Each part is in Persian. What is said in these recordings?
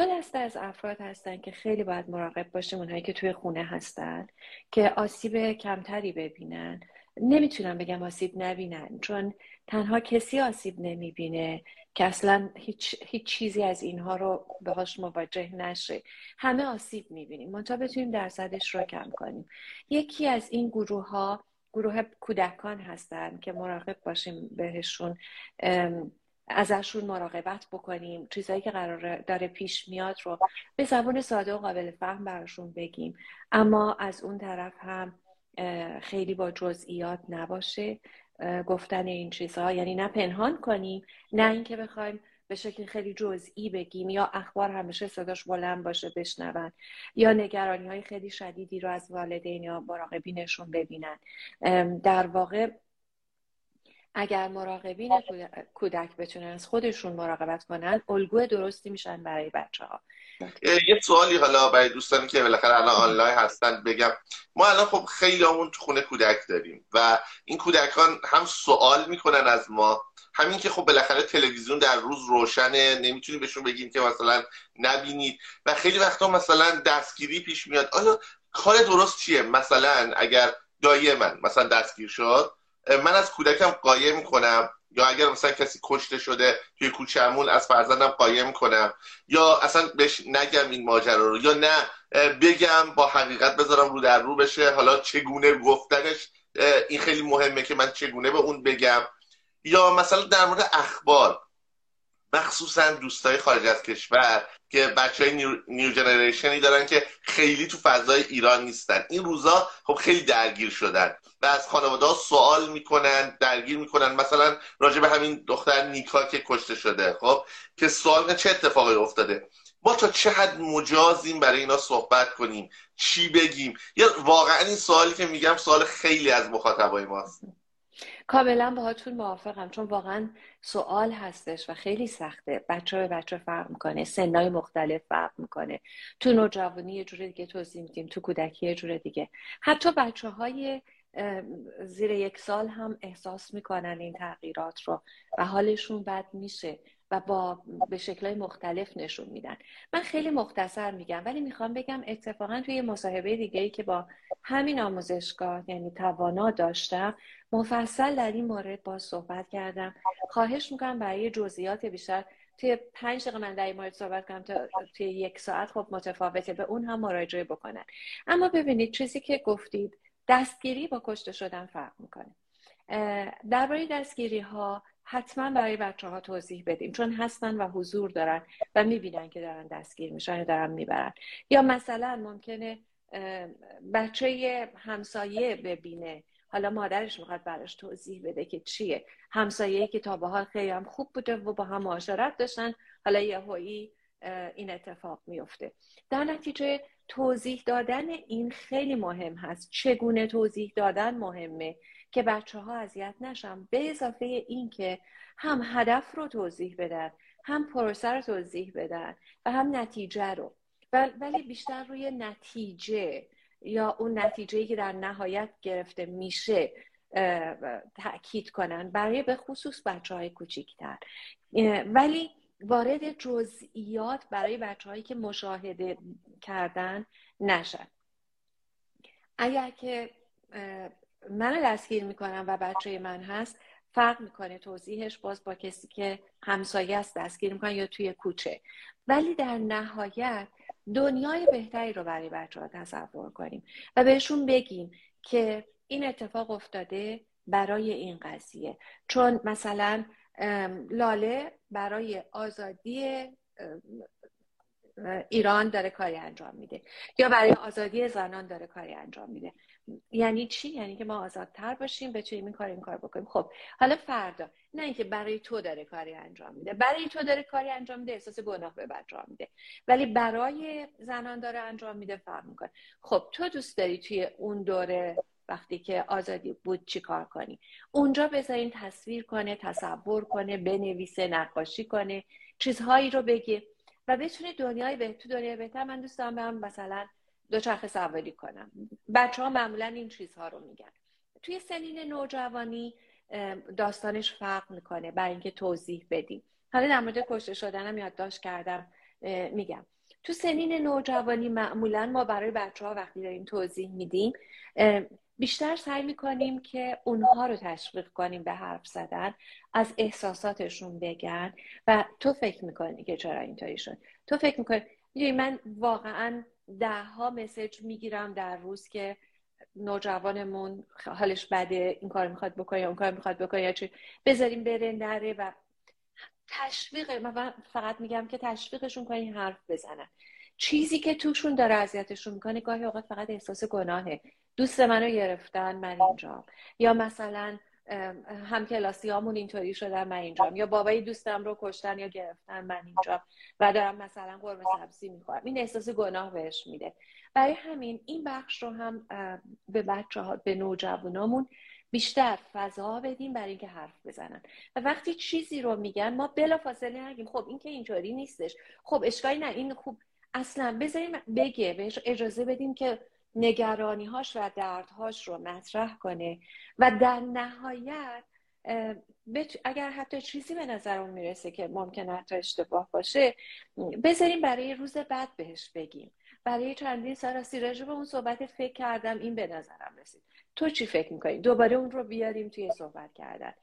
دو دسته از افراد هستن که خیلی باید مراقب باشیم اونهایی که توی خونه هستن که آسیب کمتری ببینن. نمی‌تونم بگم آسیب نبینن چون تنها کسی آسیب نمی‌بینه که اصلا هیچ, هیچ چیزی از اینها رو باهاش مواجه نشه. همه آسیب می‌بینیم. منتها بتونیم درصدش رو کم کنیم. یکی از این گروه ها گروه کودکان هستن که مراقب باشیم بهشون ازشون مراقبت بکنیم. چیزهایی که قرار داره پیش میاد رو به زبان ساده و قابل فهم براشون بگیم. اما از اون طرف هم خیلی با جزئیات نباشه. گفتن این چیزها. یعنی نه پنهان کنیم نه اینکه بخوایم به شکل خیلی جزئی بگیم یا اخبار همیشه صداش بلند باشه بشنون. یا نگرانی های خیلی شدیدی رو از والدین یا مراقبینشون ببینن. در واقع اگر مراقبین کودک بتونن از خودشون مراقبت کنن الگوی درستی میشن برای بچه ها یه سوالی حالا برای دوستانی که بالاخره الان آنلاین هستن بگم. ما الان خب خیلی همون تو خونه کودک داریم و این کودکان هم سوال می‌کنن از ما. همین که خب بالاخره تلویزیون در روز روشنه نمی‌تونی بهشون بگیم که مثلا نبینید. و خیلی وقتا مثلا دستگیری پیش میاد. آیا کار درست چیه؟ مثلا اگر دایی من مثلا دستگیر شد من از کودکم قایم کنم. یا اگر مثلا کسی کشته شده توی کوچهمون از فرزندم قایم کنم. یا اصلا بهش نگم این ماجرا رو. یا نه بگم با حقیقت بذارم رو در رو بشه. حالا چگونه گفتنش این خیلی مهمه که من چگونه به اون بگم. یا مثلا در مورد اخبار مخصوصا دوستای خارج از کشور. که بچه های نیو, نیو جنریشنی دارن که خیلی تو فضای ایران نیستن. این روزا خب خیلی درگیر شدن و از خانواده ها سوال می‌کنن درگیر می‌کنن. مثلا راجع به همین دختر نیکا که کشته شده خب که سوال چه اتفاقی افتاده؟ ما تا چه حد مجازیم برای اینا صحبت کنیم؟ چی بگیم؟ یا واقعا این سوالی که میگم سوال خیلی از مخاطبای ماست. کاملا باهاتون موافقم چون واقعا سوال هستش و خیلی سخته. بچه به بچه فرق می‌کنه سنای مختلف فرق می‌کنه. تو نوجوانی یه جور دیگه توضیح میدیم تو کودکی یه جور دیگه. حتی بچه های زیر یک سال هم احساس می‌کنن این تغییرات رو و حالشون بد میشه. و با به شکلهای مختلف نشون میدن. من خیلی مختصر میگم ولی می‌خوام بگم اتفاقا توی مصاحبه دیگه ای که با همین آموزشگاه یعنی توانا داشتم مفصل در این مورد با صحبت کردم. خواهش می‌کنم برای جزئیات بیشتر توی پنج دقیقه من در این مورد صحبت کنم تا توی یک ساعت خب متفاوته به اون هم مراجعه بکنن. اما ببینید چیزی که گفتید دستگیری با کشته شدن فرق می‌کنه. درباره دستگیری ها حتما برای بچه ها توضیح بدیم. چون هستن و حضور دارن و می‌بینن که دارن دستگیر میشن یا دارن می‌برن. یا مثلا ممکنه بچه همسایه ببینه. حالا مادرش می‌خواد براش توضیح بده که چیه. همسایه که تا به حال خیلی هم خوب بوده و با هم معاشرت داشتن حالا یه هایی این اتفاق میفته در نتیجه توضیح دادن این خیلی مهم هست. چگونه توضیح دادن مهمه که بچه ها اذیت نشن؟ به اضافه این که هم هدف رو توضیح بدن هم پروسه رو توضیح بدن و هم نتیجه رو. ولی بیشتر روی نتیجه یا اون نتیجه که در نهایت گرفته میشه تاکید کنن. برای به خصوص بچه های کوچیکتر ولی وارد جزئیات برای بچه هایی که مشاهده کردن نشن. اگر که من دستگیر می‌کنم و بچه من هست فرق می‌کنه توضیحش باز با کسی که همسایه است دستگیر می‌کنن یا توی کوچه. ولی در نهایت دنیای بهتری رو برای بچه ها تصور کنیم و بهشون بگیم که این اتفاق افتاده برای این قضیه. چون مثلا لاله برای آزادی ایران داره کاری انجام میده. یا برای آزادی زنان داره کاری انجام میده. یعنی چی؟ یعنی که ما آزادتر باشیم بتونیم این کار این کار بکنیم. خب حالا فردا نه اینکه برای تو داره کاری انجام میده. برای تو داره کاری انجام میده احساس گناه به انجام میده. ولی برای زنان داره انجام میده فرق می‌کنه. خب تو دوست داری توی اون دوره وقتی که آزادی بود چی کار کنی؟ اونجا بذارین تصویر کنه تصور کنه بنویسه نقاشی کنه چیزهایی رو بگه و بتونه دنیای به تو دنیای بهتر. من دوست دارم برم مثلا دوچرخه سواری کنم. بچه ها معمولا این چیزها رو میگن. توی سنین نوجوانی داستانش فرق می‌کنه. برای اینکه توضیح بدیم حالا در مورد کشته شدنم یادداشت کردم. میگم. تو سنین نوجوانی معمولا ما برای بچه ها وقتی داریم توضیح میدیم بیشتر سعی می‌کنیم که اونها رو تشویق کنیم به حرف زدن از احساساتشون بگن و تو فکر می‌کنی که چرا اینطوری شد تو فکر می‌کنی من واقعا ده ها مسج می‌گیرم در روز که نوجوانمون حالش بده این کار می‌خواد بکنه اون کار می‌خواد بکنه یا چی. بذاریم بره نره و تشویق من فقط میگم که تشویقشون کنی حرف بزنن. چیزی که توشون داره اذیتشون می‌کنه گاهی اوقات فقط احساس گناهه. دوست منو گرفتن من اینجا یا مثلا هم کلاسی هامون اینطوری شدن من اینجا یا بابای دوستم رو کشتن یا گرفتن من اینجا و دارم مثلا قرمه سبزی می‌خورم. این احساس گناه بهش میده. برای همین این بخش رو هم به بچه ها به نوجوانامون بیشتر فضا بدیم برای اینکه حرف بزنن. و وقتی چیزی رو میگن ما بلا فاصله نگیم خب این که اینطوری نیستش. خب اشکالی نه این خوب اصلا بذاریم بگه بهش اجازه بدیم که نگرانیهاش و دردهاش رو مطرح کنه. و در نهایت اگر حتی چیزی به نظر اون می‌رسه که ممکنه حتی اشتباه باشه بذاریم برای روز بعد بهش بگیم. برای چندین سال راستی به اون صحبت فکر کردم این به نظرم رسید. تو چی فکر می‌کنی؟ دوباره اون رو بیاریم توی صحبت کردن.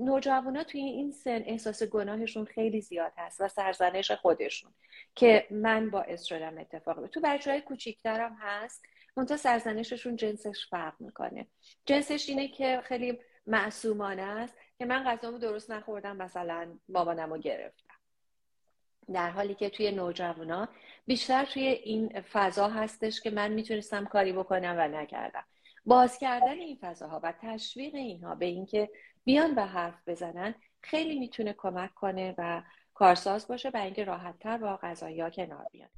نوجوانا توی این سن احساس گناهشون خیلی زیاد هست و سرزنش خودشون که من باعث شدم اتفاق تو بچه های کوچیکترم هست منتها سرزنششون جنسش فرق می‌کنه. جنسش اینه که خیلی معصومانه است که من غذامو درست نخوردم مثلا بابانمو گرفتم. در حالی که توی نوجوانا بیشتر توی این فضا هستش که من می‌تونستم کاری بکنم و نکردم. باز کردن این فضاها و تشویق اینها به اینکه بیان و حرف بزنن خیلی می‌تونه کمک کنه و کارساز باشه برای اینکه راحتتر با غذایی کنار بیان.